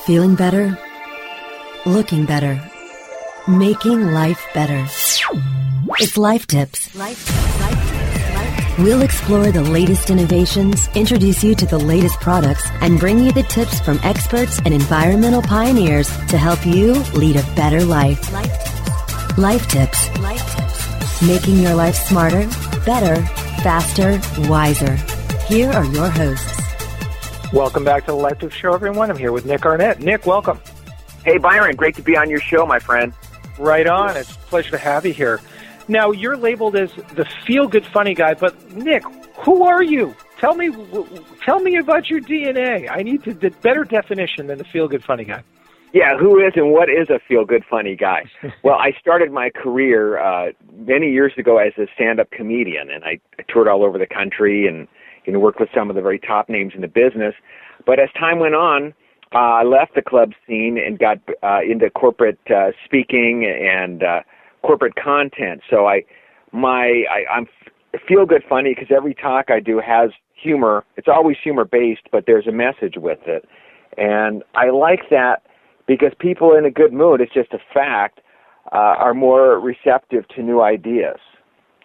Feeling better? Looking better? Making life better. It's Life Tips. Life, life, We'll explore the latest innovations, introduce you to the latest products, and bring you the tips from experts and environmental pioneers to help you lead a better life. Life. Life Tips. Making your life smarter, better, faster, wiser. Here are your hosts. Welcome back to the Life Tips Show, everyone. I'm here with Nick Arnette. Nick, welcome. Hey, Byron. Great to be on your show, my friend. Right on. It's a pleasure to have you here. Now, you're labeled as the feel-good funny guy, but Nick, who are you? Tell me, tell me about your DNA. I need to, the better definition than the feel-good funny guy. Yeah, who is and what is a feel-good funny guy? well, I started my career uh, many years ago as a stand-up comedian, and I, I toured all over the country and you know worked with some of the very top names in the business. But as time went on, uh, I left the club scene and got uh, into corporate uh, speaking and uh, corporate content. So I, my, I, I'm feel good funny because every talk I do has humor. It's always humor based, but there's a message with it, and I like that because people in a good mood. It's just a fact. Uh, are more receptive to new ideas.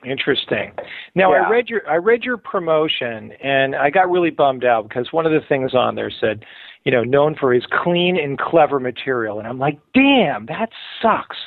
Interesting. Now yeah. I read your I read your promotion and I got really bummed out because one of the things on there said, you know, known for his clean and clever material, and I'm like, damn, that sucks.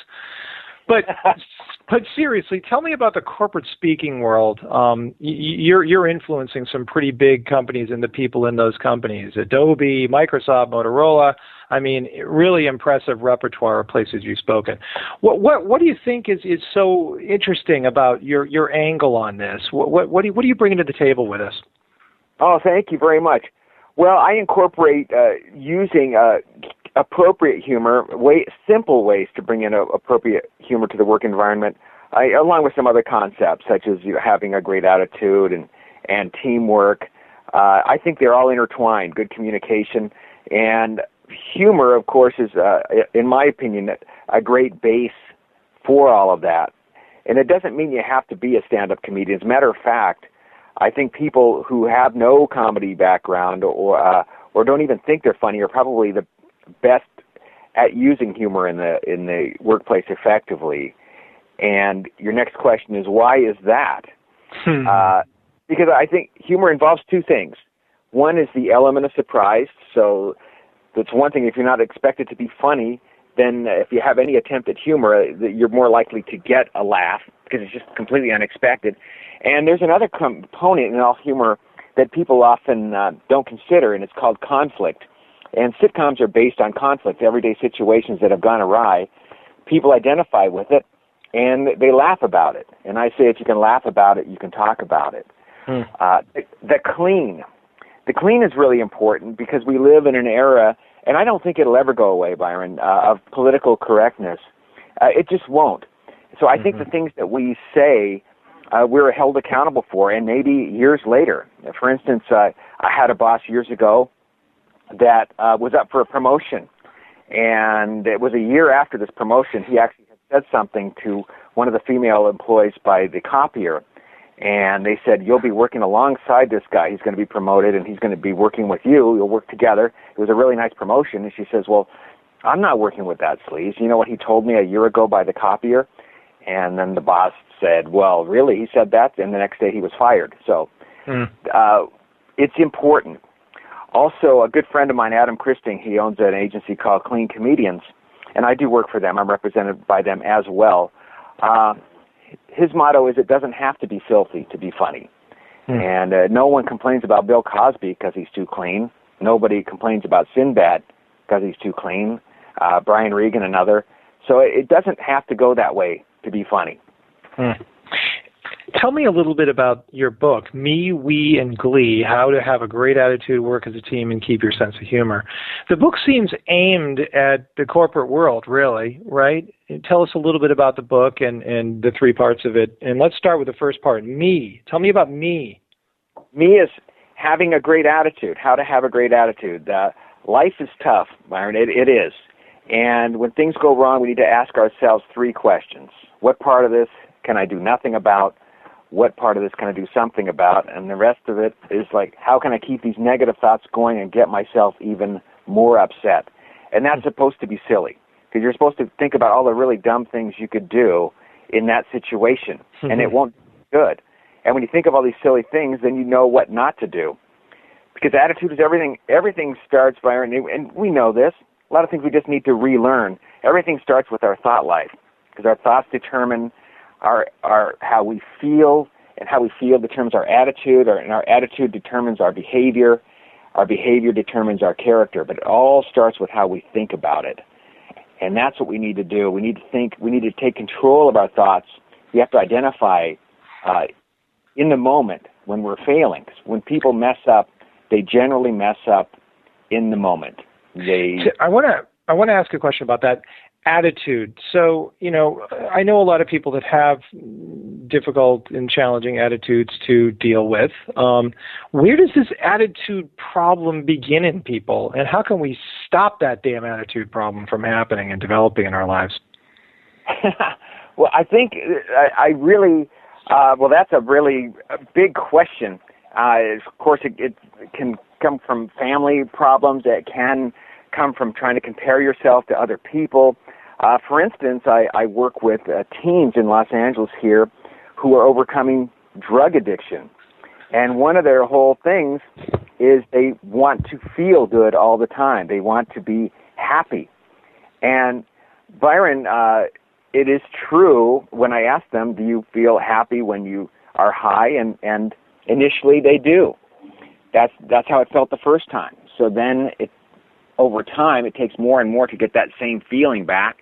But but seriously, tell me about the corporate speaking world. Um, you're you're influencing some pretty big companies and the people in those companies: Adobe, Microsoft, Motorola. I mean, really impressive repertoire of places you've spoken. What what what do you think is is so interesting about your your angle on this? What what what do you, what are you bringing to the table with us? Oh, thank you very much. Well, I incorporate uh, using uh, appropriate humor, way, simple ways to bring in a, appropriate humor to the work environment, I, along with some other concepts such as you know, having a great attitude and and teamwork. Uh, I think they're all intertwined. Good communication and humor, of course, is, uh, in my opinion, a great base for all of that. And it doesn't mean you have to be a stand-up comedian. As a matter of fact, I think people who have no comedy background or uh, or don't even think they're funny are probably the best at using humor in the in the workplace effectively. And your next question is why is that? Hmm. Uh, because I think humor involves two things. One is the element of surprise. So that's one thing. If you're not expected to be funny, then if you have any attempt at humor, you're more likely to get a laugh because it's just completely unexpected. And there's another component in all humor that people often uh, don't consider, and it's called conflict. And sitcoms are based on conflict, everyday situations that have gone awry. People identify with it, and they laugh about it. And I say if you can laugh about it, you can talk about it. Hmm. Uh, the, clean. The clean is really important because we live in an era, and I don't think it'll ever go away, Byron, uh, of political correctness. Uh, it just won't. So I mm-hmm. think the things that we say, uh, we're held accountable for, and maybe years later. For instance, uh, I had a boss years ago that uh, was up for a promotion, and it was a year after this promotion. He actually had said something to one of the female employees by the copier, and they said, "You'll be working alongside this guy. He's going to be promoted, and he's going to be working with you. You'll work together." It was a really nice promotion, and she says, "Well." I'm not working with that sleaze. You know what he told me a year ago by the copier? And then the boss said, "Well, really?" He said that, and the next day he was fired. So, mm. uh, it's important. Also, a good friend of mine, Adam Christing, he owns an agency called Clean Comedians, and I do work for them. I'm represented by them as well. Uh, his motto is, "It doesn't have to be filthy to be funny," mm. and uh, no one complains about Bill Cosby because he's too clean. Nobody complains about Sinbad because he's too clean. Uh, Brian Regan, another. So it doesn't have to go that way to be funny. Hmm. Tell me a little bit about your book, Me, We, and Glee How to Have a Great Attitude, Work as a Team, and Keep Your Sense of Humor. The book seems aimed at the corporate world, really, right? Tell us a little bit about the book and, and the three parts of it. And let's start with the first part Me. Tell me about me. Me is having a great attitude, how to have a great attitude. Uh, life is tough, Byron. It, it is. And when things go wrong, we need to ask ourselves three questions. What part of this can I do nothing about? What part of this can I do something about? And the rest of it is like, how can I keep these negative thoughts going and get myself even more upset? and that's supposed to be silly because you're supposed to think about all the really dumb things you could do in that situation, mm-hmm. and it mm-hmm. won't be good. And when you think of all these silly things, then you know what not to do. Because attitude is everything. Everything starts by our, and we know this. A lot of things we just need to relearn. Everything starts with our thought life, because our thoughts determine our our how we feel, and how we feel determines our attitude, or, and our attitude determines our behavior. Our behavior determines our character, but it all starts with how we think about it. And that's what we need to do. We need to think, we need to take control of our thoughts. We have to identify uh, in the moment when we're failing. When people mess up, they generally mess up in the moment. They. I want to. I want to ask a question about that attitude. So, you know, I know a lot of people that have difficult and challenging attitudes to deal with. Um, where does this attitude problem begin in people, and how can we stop that damn attitude problem from happening and developing in our lives? well, I think I, I really, uh, well, that's a really big question. Uh, of course, it, it can come from family problems. It can come from trying to compare yourself to other people. Uh, for instance, I, I work with uh, teens in Los Angeles here who are overcoming drug addiction. And one of their whole things is they want to feel good all the time. They want to be happy. And Byron, uh, it is true when I ask them, do you feel happy when you are high? And, and initially they do. That's, that's how it felt the first time. So then it, over time, it takes more and more to get that same feeling back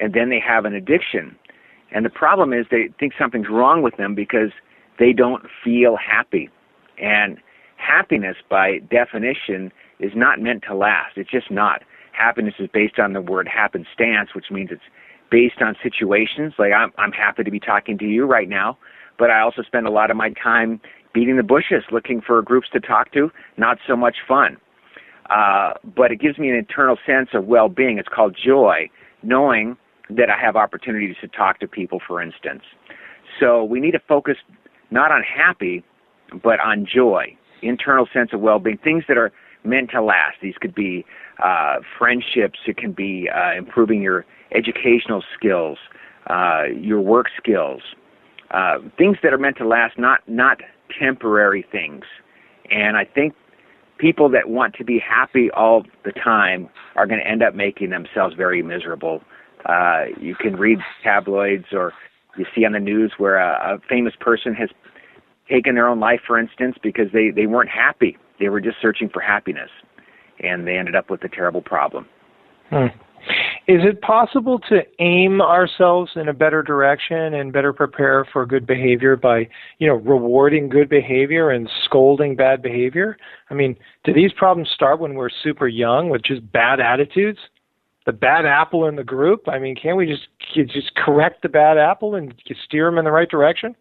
and then they have an addiction. And the problem is they think something's wrong with them because they don't feel happy. And happiness, by definition, is not meant to last. It's just not. Happiness is based on the word happenstance, which means it's based on situations. Like I'm, I'm happy to be talking to you right now, but I also spend a lot of my time beating the bushes, looking for groups to talk to. Not so much fun. Uh, but it gives me an internal sense of well-being. It's called joy, knowing that I have opportunities to talk to people, for instance. So we need to focus not on happy, but on joy, internal sense of well-being, things that are meant to last. These could be uh, friendships. It can be uh, improving your educational skills, uh, your work skills, uh, things that are meant to last, not not temporary things. And I think people that want to be happy all the time are going to end up making themselves very miserable uh, you can read tabloids or you see on the news where a, a famous person has taken their own life, for instance, because they, they weren't happy. They were just searching for happiness, and they ended up with a terrible problem. Hmm. Is it possible to aim ourselves in a better direction and better prepare for good behavior by, you know, rewarding good behavior and scolding bad behavior? I mean, do these problems start when we're super young with just bad attitudes? the bad apple in the group? I mean, can't we just just correct the bad apple and steer them in the right direction?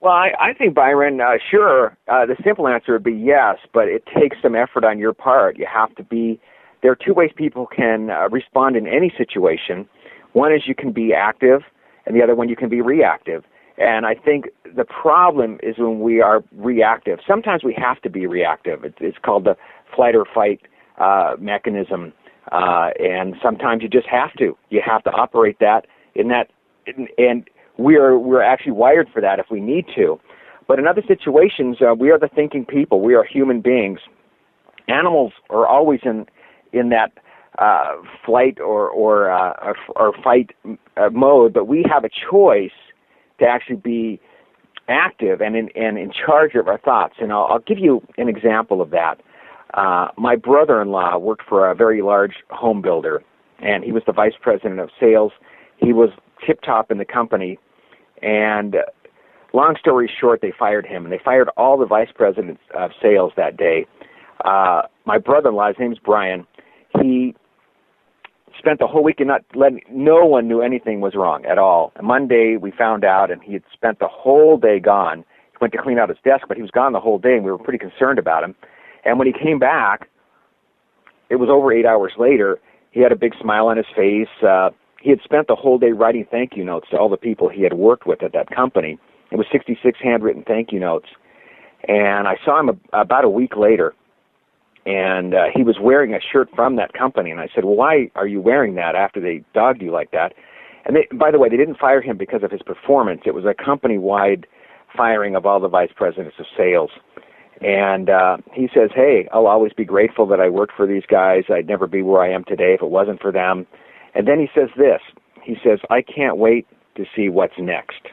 Well, I, I think Byron, uh, sure. Uh, the simple answer would be yes, but it takes some effort on your part. You have to be. There are two ways people can uh, respond in any situation. One is you can be active, and the other one you can be reactive. And I think the problem is when we are reactive. Sometimes we have to be reactive. It's, it's called the flight or fight uh, mechanism. Uh, and sometimes you just have to. You have to operate that in that, and we're we're actually wired for that if we need to. But in other situations, uh, we are the thinking people. We are human beings. Animals are always in in that uh, flight or or uh, or, fight uh, mode, but we have a choice to actually be active and in and in charge of our thoughts. And I'll, I'll give you an example of that. Uh, my brother-in-law worked for a very large home builder, and he was the vice president of sales. He was tip top in the company, and uh, long story short, they fired him, and they fired all the vice presidents of sales that day. Uh, my brother-in-law, his name's Brian. He spent the whole week and not letting no one knew anything was wrong at all. And Monday we found out, and he had spent the whole day gone. He went to clean out his desk, but he was gone the whole day, and we were pretty concerned about him. And when he came back, it was over eight hours later. He had a big smile on his face. Uh, he had spent the whole day writing thank you notes to all the people he had worked with at that company. It was 66 handwritten thank you notes. And I saw him a, about a week later, and uh, he was wearing a shirt from that company. And I said, "Well, why are you wearing that after they dogged you like that?" And they, by the way, they didn't fire him because of his performance. It was a company-wide firing of all the vice presidents of sales. And uh, he says, "Hey, I'll always be grateful that I worked for these guys. I'd never be where I am today if it wasn't for them." And then he says this. He says, "I can't wait to see what's next."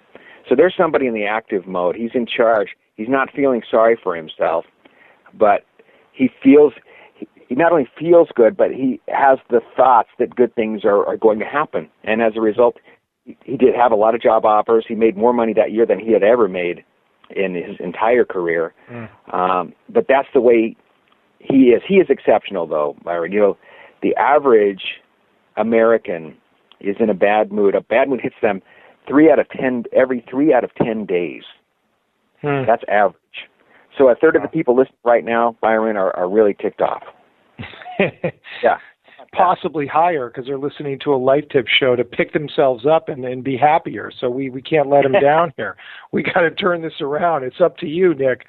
So there's somebody in the active mode. He's in charge. He's not feeling sorry for himself, but he feels he not only feels good, but he has the thoughts that good things are, are going to happen. And as a result, he, did have a lot of job offers. He made more money that year than he had ever made in his entire career. Mm. Um, but that's the way he is. He is exceptional, though, Byron. You know, the average American is in a bad mood. A bad mood hits them three out of ten every three out of ten days. Hmm. That's average. So a third of the people listening right now, Byron, are, are really ticked off. yeah. Possibly higher because they're listening to a life tip show to pick themselves up and, and be happier. So we, we can't let them down here. We got to turn this around. It's up to you, Nick.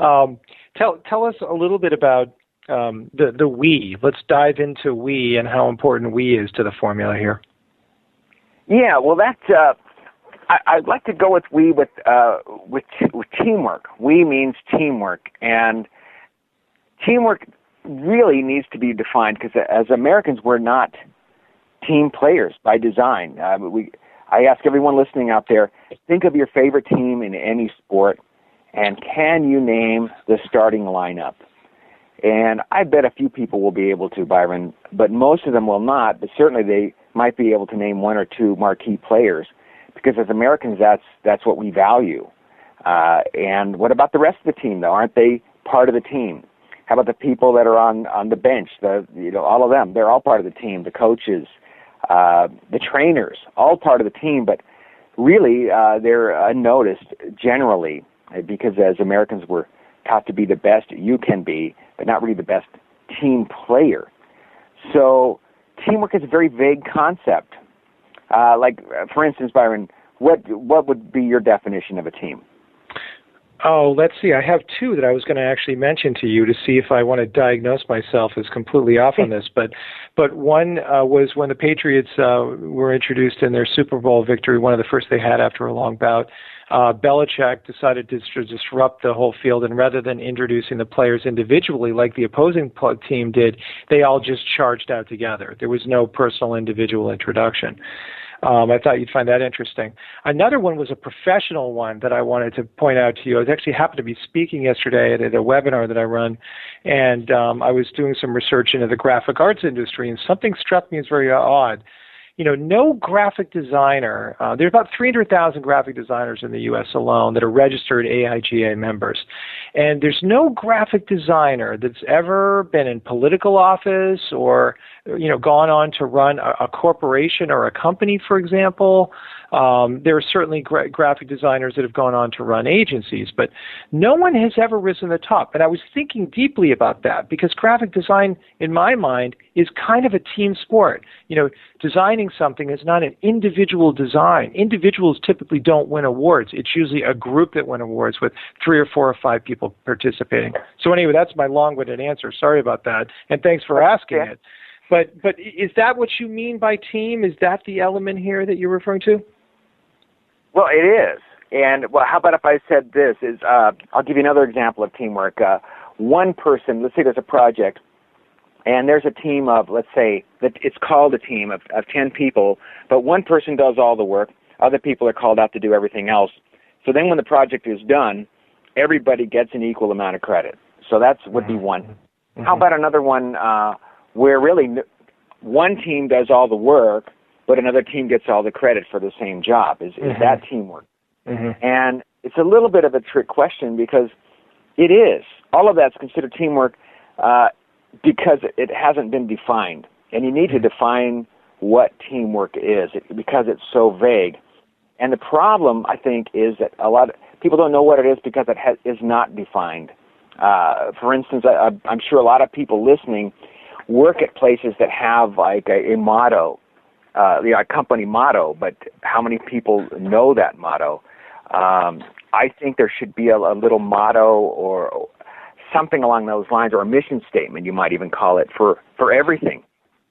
Um, tell tell us a little bit about um, the the we. Let's dive into we and how important we is to the formula here. Yeah, well, that uh, I, would like to go with we with uh, with, with teamwork. We means teamwork, and teamwork really needs to be defined because as Americans, we're not team players by design. Uh, we, I ask everyone listening out there: think of your favorite team in any sport, and can you name the starting lineup? And I bet a few people will be able to, Byron, but most of them will not. But certainly, they might be able to name one or two marquee players because as Americans, that's that's what we value. Uh, and what about the rest of the team, though? Aren't they part of the team? How about the people that are on on the bench? The you know all of them. They're all part of the team. The coaches, uh, the trainers, all part of the team. But really, uh, they're unnoticed generally because as Americans, we're taught to be the best you can be, but not really the best team player. So teamwork is a very vague concept. Uh, like, for instance, Byron, what what would be your definition of a team? Oh, let's see. I have two that I was going to actually mention to you to see if I want to diagnose myself as completely off on this. But, but one uh, was when the Patriots uh, were introduced in their Super Bowl victory, one of the first they had after a long bout. Uh, Belichick decided to, to disrupt the whole field, and rather than introducing the players individually like the opposing team did, they all just charged out together. There was no personal individual introduction. Um, I thought you'd find that interesting. Another one was a professional one that I wanted to point out to you. I was actually happened to be speaking yesterday at a webinar that I run, and um, I was doing some research into the graphic arts industry, and something struck me as very odd you know, no graphic designer, uh, there are about 300,000 graphic designers in the U.S. alone that are registered AIGA members. And there's no graphic designer that's ever been in political office or, you know, gone on to run a, a corporation or a company, for example, um, there are certainly gra- graphic designers that have gone on to run agencies, but no one has ever risen to the top. And I was thinking deeply about that because graphic design, in my mind, is kind of a team sport. You know, designing something is not an individual design. Individuals typically don't win awards. It's usually a group that win awards with three or four or five people participating. So anyway, that's my long-winded answer. Sorry about that, and thanks for asking it. But but is that what you mean by team? Is that the element here that you're referring to? Well, it is. And well, how about if I said this? Is uh, I'll give you another example of teamwork. Uh, one person, let's say there's a project, and there's a team of, let's say, that it's called a team of, of 10 people, but one person does all the work. Other people are called out to do everything else. So then when the project is done, everybody gets an equal amount of credit. So that would be one. Mm-hmm. How about another one uh, where really one team does all the work, but another team gets all the credit for the same job. Is, mm-hmm. is that teamwork? Mm-hmm. And it's a little bit of a trick question because it is. All of that's considered teamwork uh, because it hasn't been defined. And you need to mm-hmm. define what teamwork is because it's so vague. And the problem, I think, is that a lot of people don't know what it is because it has, is not defined. Uh, for instance, I, I'm sure a lot of people listening work at places that have like a, a motto uh, you know, a company motto, but how many people know that motto? Um, I think there should be a, a little motto or something along those lines, or a mission statement, you might even call it, for, for everything,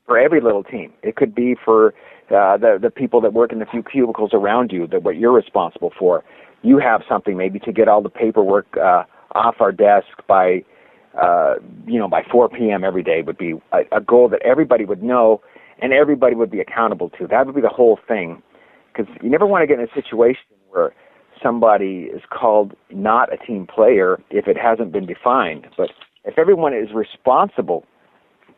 for every little team. It could be for uh, the, the people that work in the few cubicles around you, that what you're responsible for. You have something maybe to get all the paperwork uh, off our desk by, uh, you know, by 4 p.m. every day would be a, a goal that everybody would know and everybody would be accountable to. That would be the whole thing. Because you never want to get in a situation where somebody is called not a team player if it hasn't been defined. But if everyone is responsible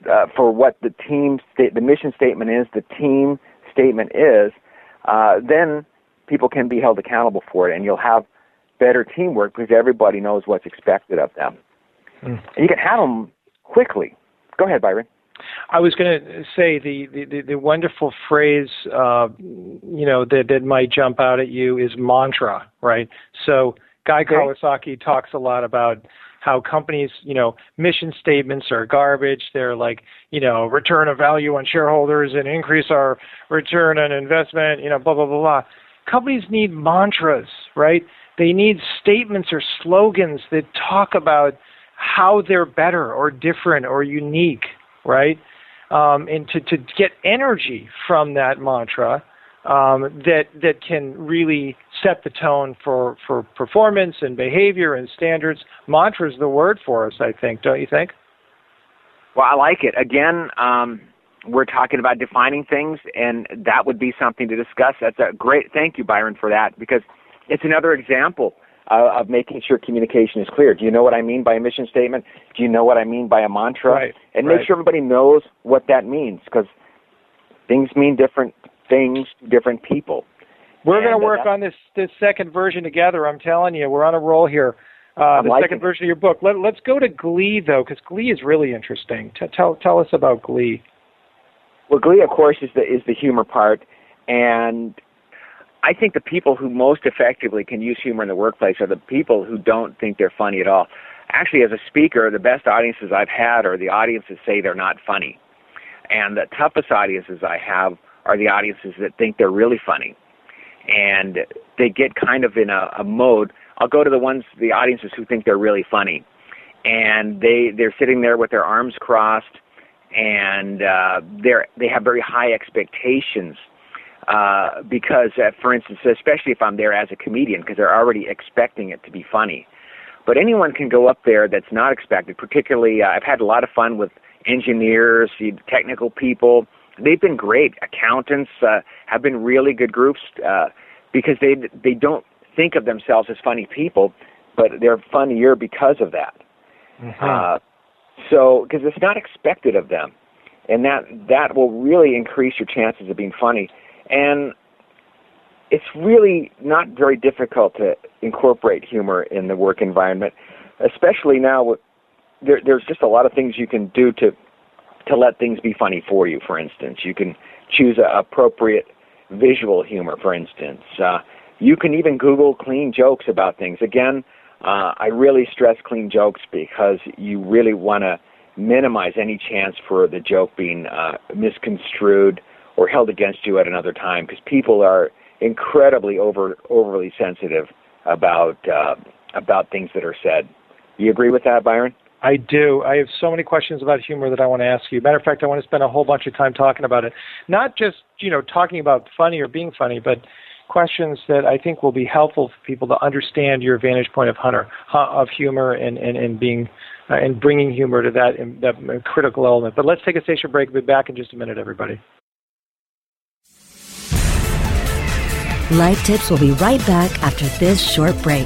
uh, for what the team sta- the mission statement is, the team statement is, uh, then people can be held accountable for it, and you'll have better teamwork because everybody knows what's expected of them. Mm. And you can have them quickly. Go ahead, Byron. I was going to say the, the, the wonderful phrase, uh, you know, that, that might jump out at you is mantra, right? So Guy Kawasaki talks a lot about how companies, you know, mission statements are garbage. They're like, you know, return of value on shareholders and increase our return on investment, you know, blah, blah, blah, blah. Companies need mantras, right? They need statements or slogans that talk about how they're better or different or unique, right? Um, and to, to get energy from that mantra um, that that can really set the tone for, for performance and behavior and standards. Mantra is the word for us, I think, don't you think? Well, I like it. Again, um, we're talking about defining things, and that would be something to discuss. That's a great. Thank you, Byron, for that because it's another example uh, of making sure communication is clear. Do you know what I mean by a mission statement? Do you know what I mean by a mantra? Right, and right. make sure everybody knows what that means because things mean different things to different people. We're going to work uh, on this this second version together. I'm telling you, we're on a roll here. Uh, the second version of your book. Let, us go to Glee though, because Glee is really interesting. T- tell tell us about Glee. Well, Glee, of course, is the is the humor part, and I think the people who most effectively can use humor in the workplace are the people who don't think they're funny at all. Actually, as a speaker, the best audiences I've had are the audiences say they're not funny, and the toughest audiences I have are the audiences that think they're really funny. And they get kind of in a, a mode. I'll go to the ones, the audiences who think they're really funny. And they, they're sitting there with their arms crossed and uh, they're, they have very high expectations uh, because, uh, for instance, especially if I'm there as a comedian, because they're already expecting it to be funny. But anyone can go up there that's not expected. Particularly, uh, I've had a lot of fun with engineers, technical people, they've been great. Accountants uh, have been really good groups uh, because they they don't think of themselves as funny people, but they're funnier because of that. Mm-hmm. Uh, so because it's not expected of them, and that that will really increase your chances of being funny. And it's really not very difficult to incorporate humor in the work environment, especially now. There, there's just a lot of things you can do to to let things be funny for you, for instance. You can choose a appropriate visual humor, for instance. Uh, you can even Google clean jokes about things. Again, uh, I really stress clean jokes because you really want to minimize any chance for the joke being uh, misconstrued or held against you at another time because people are incredibly over overly sensitive about uh, about things that are said. Do you agree with that, Byron? I do. I have so many questions about humor that I want to ask you. Matter of fact, I want to spend a whole bunch of time talking about it. Not just, you know, talking about funny or being funny, but questions that I think will be helpful for people to understand your vantage point of hunter of humor and and, and being uh, and bringing humor to that that critical element. But let's take a station break. Be back in just a minute, everybody. Life Tips will be right back after this short break.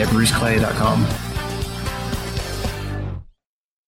at bruceclay.com.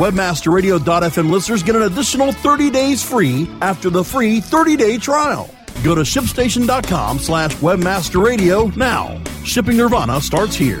Webmasterradio.fm listeners get an additional 30 days free after the free 30-day trial. Go to shipstation.com slash webmasterradio now. Shipping Nirvana starts here.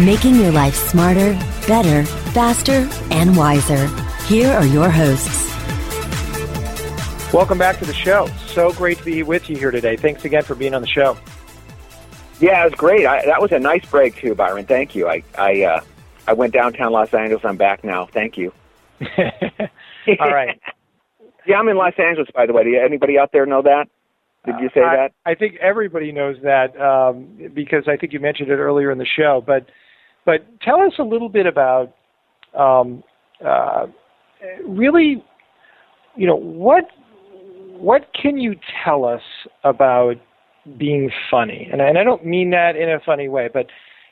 Making your life smarter, better, faster, and wiser. Here are your hosts. Welcome back to the show. So great to be with you here today. Thanks again for being on the show. Yeah, it was great. I, that was a nice break too, Byron. Thank you. I I uh, I went downtown Los Angeles. I'm back now. Thank you. All right. yeah, I'm in Los Angeles, by the way. Do anybody out there know that? Did you say I, that? I think everybody knows that um, because I think you mentioned it earlier in the show. But but tell us a little bit about um, uh, really, you know, what what can you tell us about being funny? And, and I don't mean that in a funny way, but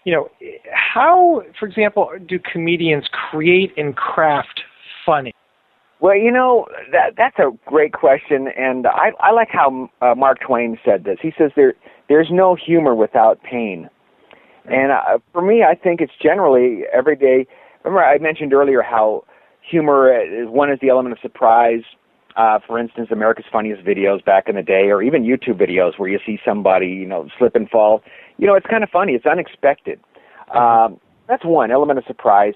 you know, how, for example, do comedians create and craft funny? Well, you know that that's a great question, and I I like how uh, Mark Twain said this. He says there there's no humor without pain, and uh, for me, I think it's generally everyday. Remember, I mentioned earlier how humor is one is the element of surprise. Uh, for instance, America's Funniest Videos back in the day, or even YouTube videos where you see somebody, you know, slip and fall. You know, it's kind of funny. It's unexpected. Um, that's one element of surprise.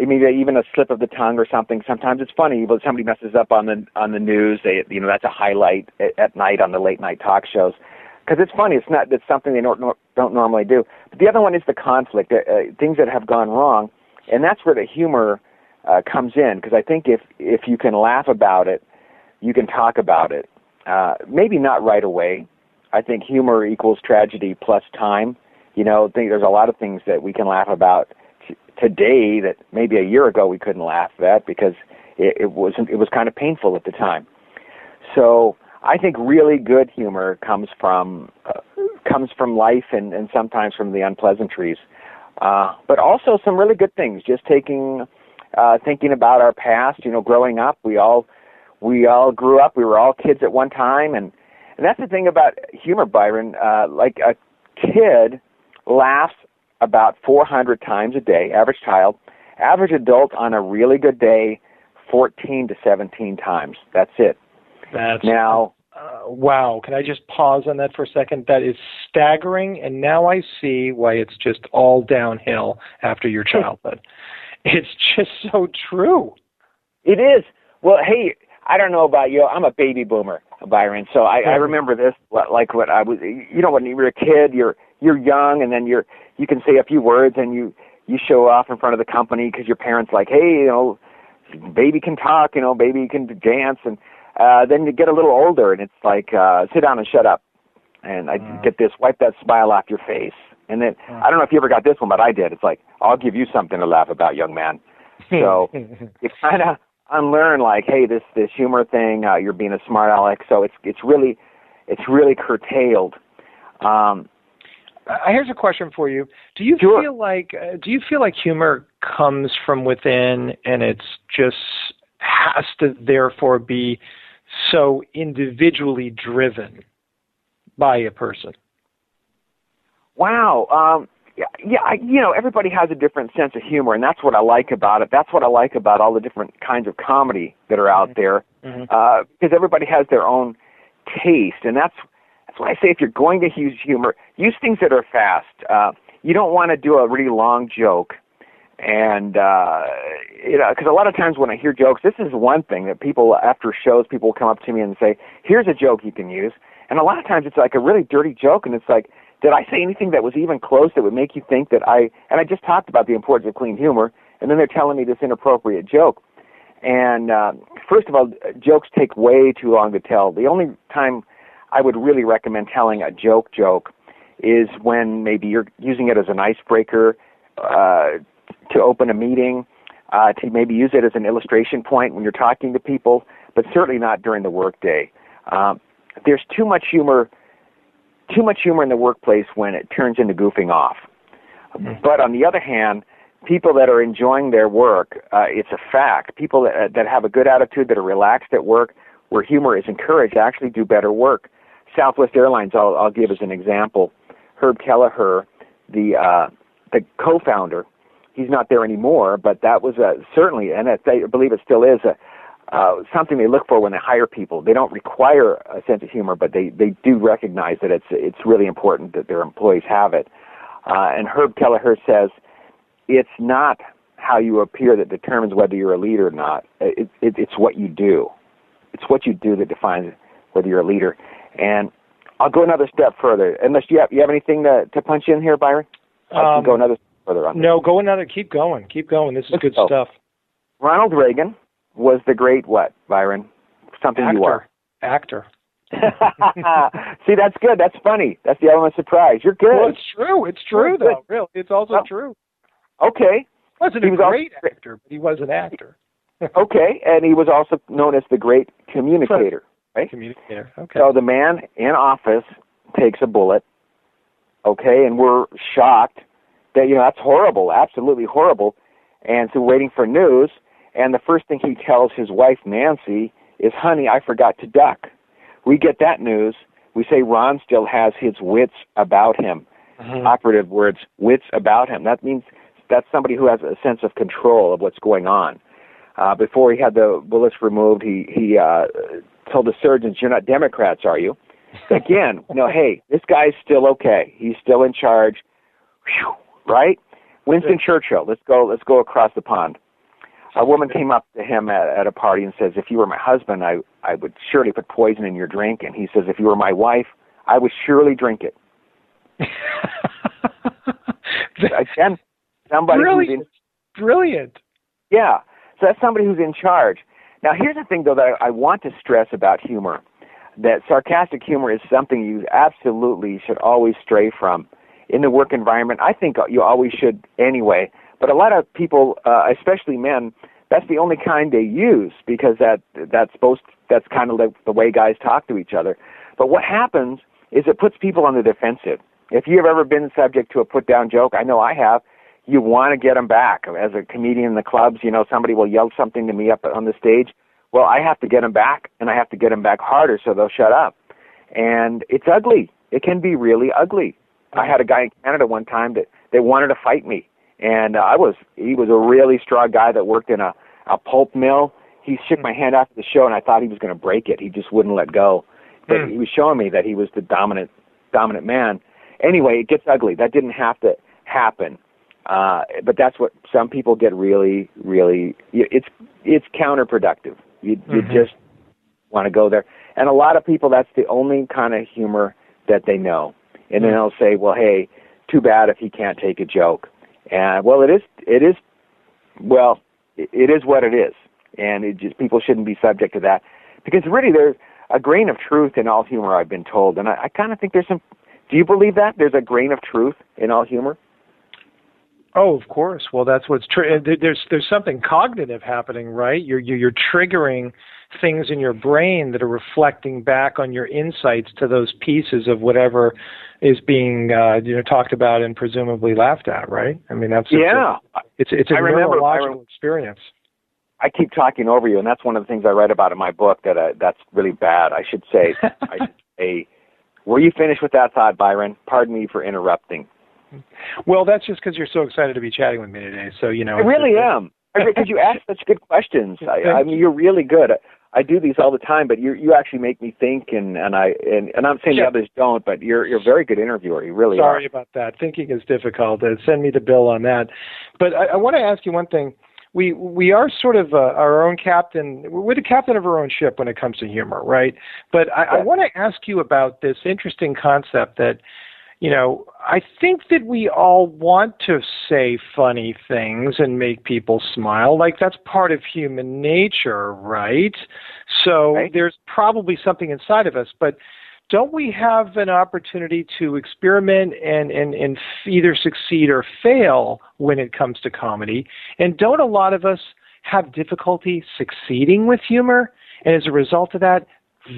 I mean, even a slip of the tongue or something. Sometimes it's funny, but somebody messes up on the on the news. They, you know, that's a highlight at, at night on the late night talk shows because it's funny. It's not. It's something they don't don't normally do. But the other one is the conflict, uh, uh, things that have gone wrong, and that's where the humor uh, comes in. Because I think if if you can laugh about it, you can talk about it. Uh, maybe not right away. I think humor equals tragedy plus time. You know, think there's a lot of things that we can laugh about today that maybe a year ago we couldn't laugh at because it, it wasn't it was kind of painful at the time. So I think really good humor comes from uh, comes from life and, and sometimes from the unpleasantries, uh, but also some really good things. Just taking uh, thinking about our past. You know, growing up, we all we all grew up. We were all kids at one time, and and that's the thing about humor, Byron. Uh, like a kid laughs about 400 times a day, average child. Average adult on a really good day, 14 to 17 times. That's it. That's now. Uh, wow. Can I just pause on that for a second? That is staggering, and now I see why it's just all downhill after your childhood. it's just so true. It is. Well, hey, I don't know about you. I'm a baby boomer, Byron. So I, I remember this like what I was. You know, when you were a kid, you're you're young, and then you're you can say a few words, and you you show off in front of the company because your parents like, hey, you know, baby can talk, you know, baby can dance, and uh, then you get a little older, and it's like, uh, sit down and shut up, and I Mm. get this, wipe that smile off your face, And then I don't know if you ever got this one, but I did. It's like I'll give you something to laugh about, young man. So you kind of unlearn like, hey, this this humor thing, uh, you're being a smart aleck. So it's it's really it's really curtailed. Um, uh, here's a question for you. Do you Sure. feel like uh, do you feel like humor comes from within and it's just has to therefore be so individually driven by a person? Wow. Um, yeah, yeah. I, you know, everybody has a different sense of humor, and that's what I like about it. That's what I like about all the different kinds of comedy that are out there, Mhm. uh, because everybody has their own taste, and that's that's why I say if you're going to use humor, use things that are fast. Uh, you don't want to do a really long joke, and uh, you know, because a lot of times when I hear jokes, this is one thing that people after shows, people come up to me and say, "Here's a joke you can use," and a lot of times it's like a really dirty joke, and it's like did I say anything that was even close that would make you think that I and I just talked about the importance of clean humor and then they're telling me this inappropriate joke. And uh, first of all, jokes take way too long to tell. The only time I would really recommend telling a joke joke is when maybe you're using it as an icebreaker uh, to open a meeting, uh, to maybe use it as an illustration point when you're talking to people, but certainly not during the workday. Um, there's too much humor too much humor in the workplace when it turns into goofing off. But on the other hand, people that are enjoying their work, uh, it's a fact. People that, that have a good attitude, that are relaxed at work, where humor is encouraged, actually do better work. Southwest Airlines, I'll, I'll give as an example. Herb Kelleher, the uh, the co-founder, he's not there anymore, but that was a, certainly, and I I believe it still is a uh, something they look for when they hire people. They don't require a sense of humor, but they, they do recognize that it's it's really important that their employees have it. Uh, and Herb Kelleher says it's not how you appear that determines whether you're a leader or not. It, it, it's what you do. It's what you do that defines whether you're a leader. And I'll go another step further. Unless you have you have anything to to punch in here, Byron? I can Um, go another step further. No, go another. Keep going. Keep going. This is Let's good go. stuff. Ronald Reagan was the great what, Byron? Something you are. Actor. See, that's good. That's funny. That's the element of surprise. You're good. Well, it's true. It's true, Good. though. Really, it's also Well, true. Okay. He wasn't he a was also- great actor, but he was an actor. Okay. And he was also known as the great communicator. Right. Communicator. Okay. So the man in office takes a bullet. Okay, and we're shocked that you know that's horrible, absolutely horrible. And so waiting for news, and the first thing he tells his wife Nancy is, "Honey, I forgot to duck." We get that news. We say Ron still has his wits about him. Mhm. Operative words, wits about him. That means that's somebody who has a sense of control of what's going on. Uh, before he had the bullets removed, he he uh, told the surgeons, "You're not Democrats, are you?" Again, you no. Hey, this guy's still okay. He's still in charge. Whew, right? Winston Churchill. Let's go. Let's go across the pond. A woman came up to him at, at a party and says, "If you were my husband, I I would surely put poison in your drink." And he says, "If you were my wife, I would surely drink it." Again, somebody who's in Brilliant. Brilliant. Yeah. So that's somebody who's in charge. Now, here's the thing, though, that I, I want to stress about humor that sarcastic humor is something you absolutely should always stray from in the work environment. I think you always should anyway. But a lot of people, uh, especially men, that's the only kind they use because that that's supposed that's kind of like the way guys talk to each other. But what happens is it puts people on the defensive. If you've ever been subject to a put down joke, I know I have you want to get them back. As a comedian in the clubs, you know, somebody will yell something to me up on the stage. Well, I have to get them back, and I have to get them back harder so they'll shut up. And it's ugly. It can be really ugly. I had a guy in Canada one time that they wanted to fight me, and uh, I was he was a really strong guy that worked in a a pulp mill. He shook my hand after the show, and I thought he was going to break it. He just wouldn't let go. But Hmm. he was showing me that he was the dominant dominant man. Anyway, it gets ugly. That didn't have to happen. Uh, but that's what some people get really, really. It's it's counterproductive. You you Mhm. just want to go there, and a lot of people that's the only kind of humor that they know, and then hmm. they'll say, "Well, hey, too bad if he can't take a joke." And well, it is it is well, it, it is what it is, and it just people shouldn't be subject to that because really there's a grain of truth in all humor. I've been told, and I, I kind of think there's some Do you believe that there's a grain of truth in all humor? Oh, of course. Well, that's what's true. There's there's something cognitive happening, right? You're you're triggering things in your brain that are reflecting back on your insights to those pieces of whatever is being uh, you know talked about and presumably laughed at, right? I mean, that's yeah. It's it's a I remember, neurological experience. I keep talking over you, and that's one of the things I write about in my book. That uh, that's really bad. I should say. I should say. Were you finished with that thought, Byron? Pardon me for interrupting. Well, that's just because you're so excited to be chatting with me today. So you know, I really am because you ask such good questions. I, I mean, you're really good. I do these all the time, but you you actually make me think, and and I and, and I'm saying Yeah. the others don't, but you're you're a very good interviewer. You really are. Sorry are. about that. Thinking is difficult. Uh, send me the bill on that. But I, I want to ask you one thing. We we are sort of uh, our own captain. We're the captain of our own ship when it comes to humor, right? But I, I want to ask you about this interesting concept that, you know, I think that we all want to say funny things and make people smile. Like that's part of human nature, right? So Right. there's probably something inside of us, but don't we have an opportunity to experiment and, and, and either succeed or fail when it comes to comedy? And don't a lot of us have difficulty succeeding with humor? And as a result of that,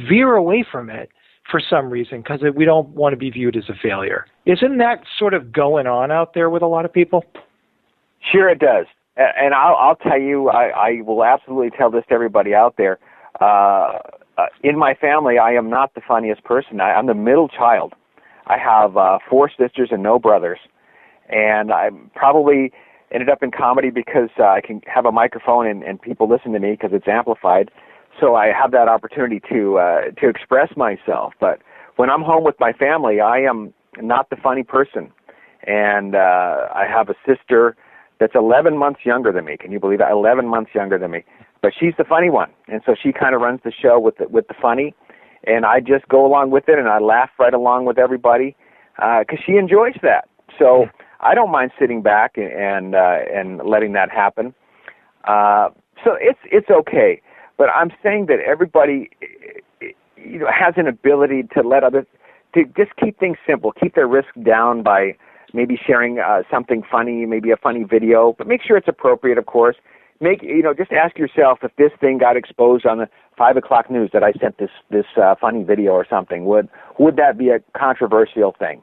veer away from it for some reason because we don't want to be viewed as a failure. Isn't that sort of going on out there with a lot of people? Sure, it does. And I'll, I'll tell you, I, I will absolutely tell this to everybody out there. Uh, uh, in my family, I am not the funniest person. I, I'm the middle child. I have uh, four sisters and no brothers, and I probably ended up in comedy because uh, I can have a microphone and, and people listen to me because it's amplified. So I have that opportunity to uh, to express myself. But when I'm home with my family, I am not the funny person, and uh, I have a sister that's 11 months younger than me. Can you believe that? 11 months younger than me. But she's the funny one, and so she kind of runs the show with the, with the funny, and I just go along with it, and I laugh right along with everybody because she enjoys that. So I don't mind sitting back and and, uh, and letting that happen. Uh, so it's it's okay, but I'm saying that everybody, you know, has an ability to let others to just keep things simple, keep their risk down by maybe sharing uh, something funny, maybe a funny video, but make sure it's appropriate, of course. Make you know, just ask yourself if this thing got exposed on the five o'clock news that I sent this this uh, funny video or something. Would would that be a controversial thing?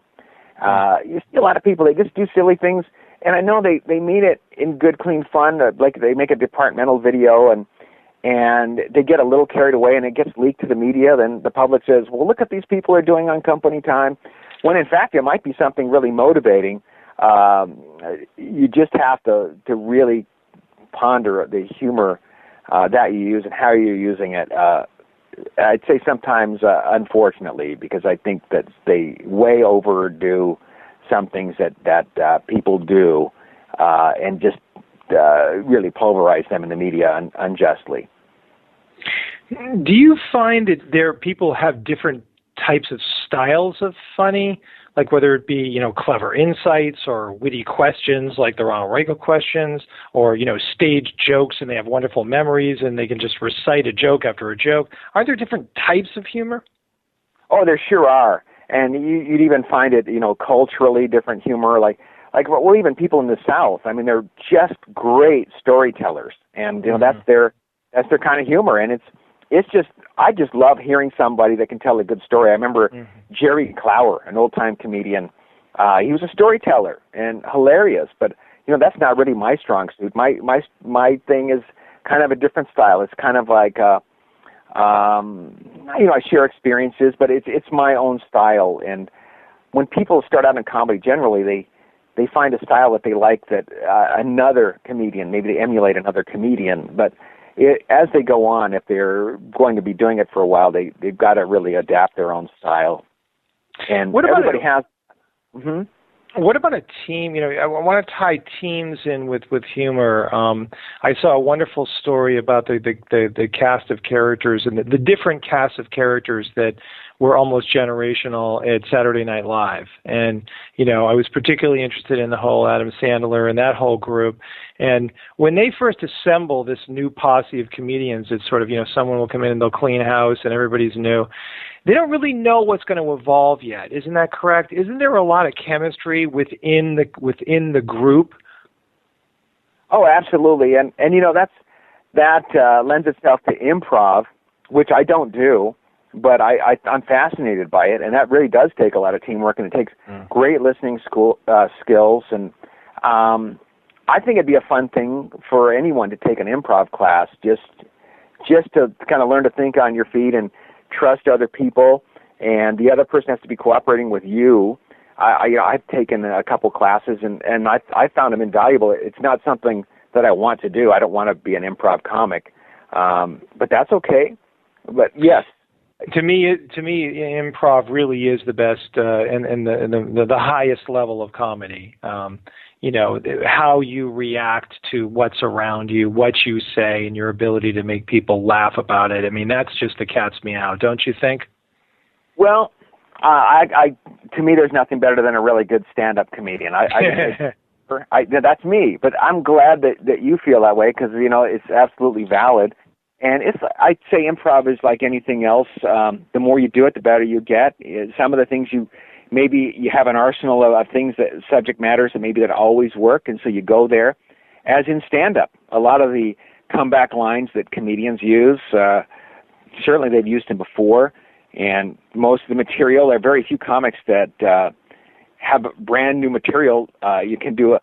Uh, you see a lot of people they just do silly things, and I know they they mean it in good, clean fun. Uh, like they make a departmental video and and they get a little carried away and it gets leaked to the media. Then the public says, "Well, look what these people are doing on company time," when in fact it might be something really motivating. Um, you just have to to really ponder the humor uh, that you use and how you're using it. Uh, I'd say sometimes, uh, unfortunately, because I think that they way overdo some things that that uh, people do, uh, and just uh, really pulverize them in the media un- unjustly. Do you find that there people have different types of styles of funny, like whether it be you know clever insights or witty questions, like the Ronald Reagan questions, or you know stage jokes, and they have wonderful memories and they can just recite a joke after a joke? Are there different types of humor? Oh, there sure are, and you, you'd even find it, you know, culturally different humor, like like well, even people in the South. I mean, they're just great storytellers, and you know that's their that's their kind of humor, and it's it's just I just love hearing somebody that can tell a good story. I remember Jerry Clower, an old time comedian. Uh, he was a storyteller and hilarious, but you know that's not really my strong suit. My my my thing is kind of a different style. It's kind of like uh, um, you know I share experiences, but it's it's my own style. And when people start out in comedy, generally they they find a style that they like that uh, another comedian maybe they emulate another comedian, but it, as they go on, if they're going to be doing it for a while, they they've got to really adapt their own style. And What about everybody it- has. hmm What about a team? You know, I want to tie teams in with with humor. Um, I saw a wonderful story about the the, the, the cast of characters and the, the different cast of characters that were almost generational at Saturday Night Live. And, you know, I was particularly interested in the whole Adam Sandler and that whole group. And when they first assemble this new posse of comedians, it's sort of, you know, someone will come in and they'll clean house and everybody's new. They don't really know what's going to evolve yet. Isn't that correct? Isn't there a lot of chemistry within the within the group? Oh, absolutely. And and you know, that's that uh, lends itself to improv, which I don't do but I, I I'm fascinated by it, and that really does take a lot of teamwork, and it takes mm. great listening school uh, skills, and um, I think it'd be a fun thing for anyone to take an improv class, just just to kind of learn to think on your feet and trust other people, and the other person has to be cooperating with you. I, I you know I've taken a couple classes, and and I I found them invaluable. It's not something that I want to do. I don't want to be an improv comic, um, but that's okay. But yes, to me, to me, improv really is the best uh, and, and, the, the, the highest level of comedy. Um, you know how you react to what's around you, what you say, and your ability to make people laugh about it. I mean, that's just the cat's meow, don't you think? Well, uh, I, I, to me, there's nothing better than a really good stand-up comedian. I, I, I that's me. But I'm glad that that you feel that way because you know it's absolutely valid. And it's I'd say improv is like anything else. Um, the more you do it, the better you get. Some of the things you maybe you have an arsenal of things that subject matters that maybe that always work, and so you go there. As in stand-up, a lot of the comeback lines that comedians use, uh, certainly they've used them before, and most of the material. There are very few comics that uh, have brand new material. Uh, you can do a,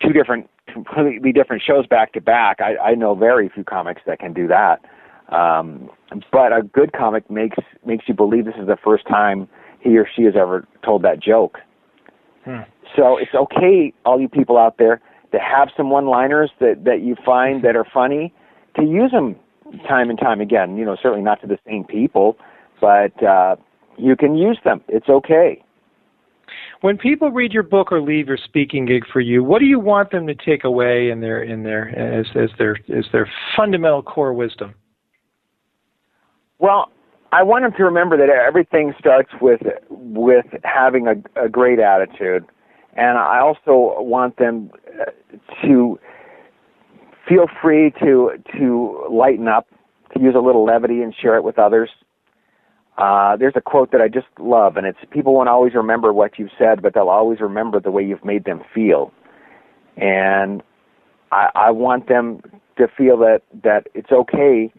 two different completely different shows back to back. I, I know very few comics that can do that. Um, but a good comic makes makes you believe this is the first time he or she has ever told that joke. Hmm. So it's okay, all you people out there, to have some one-liners that that you find that are funny, to use them time and time again. You know, certainly not to the same people, but uh, you can use them. It's okay. When people read your book or leave your speaking gig for you, what do you want them to take away in their in their as as their as their fundamental core wisdom? Well, I want them to remember that everything starts with with having a, a great attitude, and I also want them uh, to feel free to to lighten up, to use a little levity and share it with others. Uh, there's a quote that I just love, and it's people won't always remember what you've said, but they'll always remember the way you've made them feel. And I, I want them to feel that that it's okay,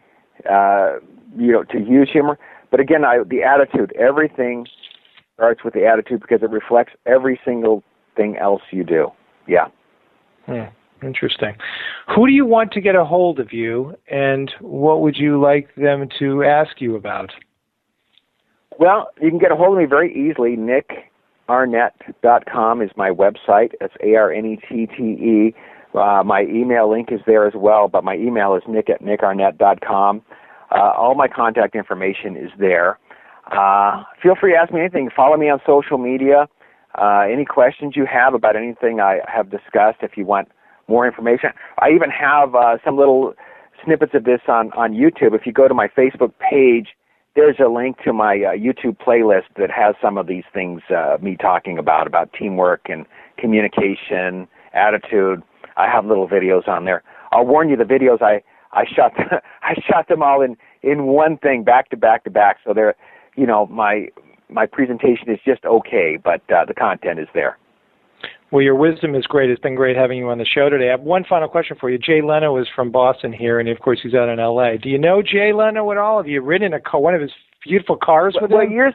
uh, you know, to use humor. But again, I, the attitude, everything starts with the attitude because it reflects every single thing else you do. Yeah. Hmm. Interesting. Who do you want to get a hold of you, and what would you like them to ask you about? Well, you can get a hold of me very easily. NickArnette.com is my website. It's A R N E T T E. Uh, my email link is there as well, but my email is nick at nickarnette.com. Uh, all my contact information is there. Uh, feel free to ask me anything. Follow me on social media. Uh, any questions you have about anything I have discussed, if you want more information. I even have uh, some little snippets of this on, on YouTube. If you go to my Facebook page, there's a link to my uh, YouTube playlist that has some of these things uh, me talking about about teamwork and communication, attitude. I have little videos on there. I'll warn you, the videos I I shot I shot them all in in one thing, back to back to back. So they're, you know, my my presentation is just okay, but uh, the content is there. Well, your wisdom is great. It's been great having you on the show today. I have one final question for you. Jay Leno is from Boston here, and of course he's out in L.A. Do you know Jay Leno at all? Have you ridden a car, one of his beautiful cars with well, him? Well, years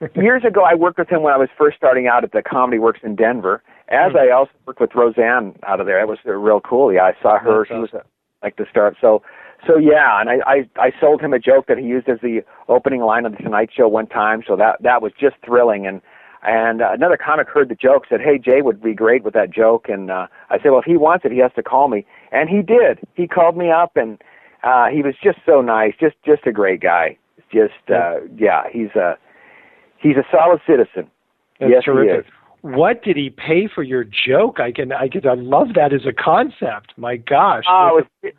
years ago, I worked with him when I was first starting out at the Comedy Works in Denver. As mm-hmm. I also worked with Roseanne out of there. That was real cool. Yeah, I saw her. That's she awesome. was like the start. So, so yeah, and I, I I sold him a joke that he used as the opening line of the Tonight Show one time. So that that was just thrilling and and uh, another comic heard the joke, said, "Hey, Jay would be great with that joke." And uh, I said, "Well, if he wants it, he has to call me." And he did. He called me up, and uh, he was just so nice, just just a great guy. Just uh, yeah, he's a he's a solid citizen. That's yes, terrific. What did he pay for your joke? I can I can I love that as a concept. My gosh. Oh, uh, it was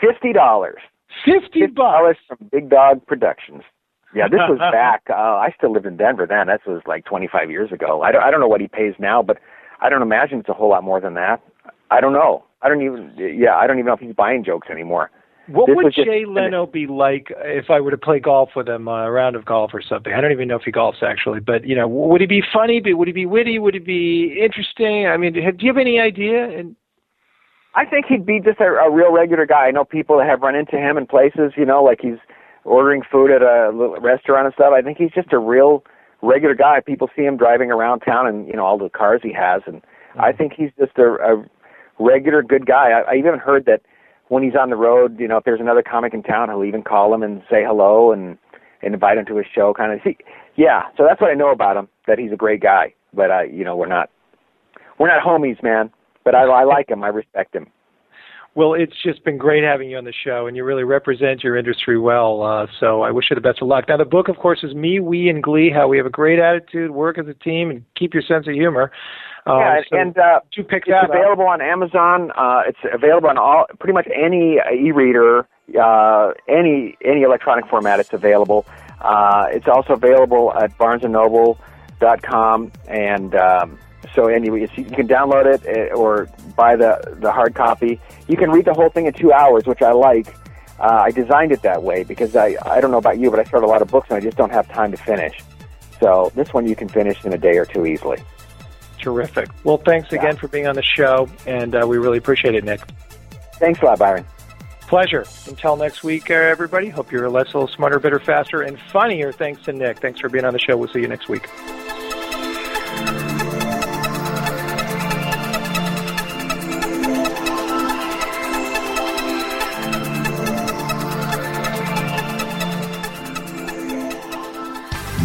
fifty dollars. Fifty dollars from Big Dog Productions. Yeah, this was back. Uh, I still lived in Denver then. This was like 25 years ago. I don't, I don't know what he pays now, but I don't imagine it's a whole lot more than that. I don't know. I don't even. Yeah, I don't even know if he's buying jokes anymore. What This would was just- Jay Leno be like if I were to play golf with him, uh, a round of golf or something? I don't even know if he golfs actually, but you know, would he be funny? Would he be witty? Would he be interesting? I mean, have, do you have any idea? And I think he'd be just a, a real regular guy. I know people that have run into him in places, you know, like he's ordering food at a little restaurant and stuff. I think he's just a real regular guy. People see him driving around town and, you know, all the cars he has. And I think he's just a, a regular good guy. I, I even heard that when he's on the road, you know, if there's another comic in town, he'll even call him and say hello and, and invite him to his show kind of. See, yeah, so that's what I know about him, that he's a great guy. But, uh, you know, we're not, we're not homies, man. But I, I like him. I respect him. Well, it's just been great having you on the show, and you really represent your industry well. Uh, so I wish you the best of luck. Now, the book, of course, is Me, We, and Glee: How We Have a Great Attitude, Work as a Team, and Keep Your Sense of Humor. Um, yeah, so and uh, do pick it's that up. available on Amazon. Uh, it's available on all pretty much any uh, e-reader, uh, any any electronic format. It's available. Uh, it's also available at BarnesandNoble.com, and um, so anyway, you can download it uh, or buy the the hard copy. You can read the whole thing in two hours, which I like. Uh, I designed it that way because I I don't know about you, but I start a lot of books and I just don't have time to finish. So this one you can finish in a day or two easily. Terrific. Well, thanks again for being on the show, and uh, we really appreciate it, Nick. Thanks a lot, Byron. Pleasure. Until next week, uh, everybody. Hope you're less, a little smarter, better, faster, and funnier. Thanks to Nick. Thanks for being on the show. We'll see you next week.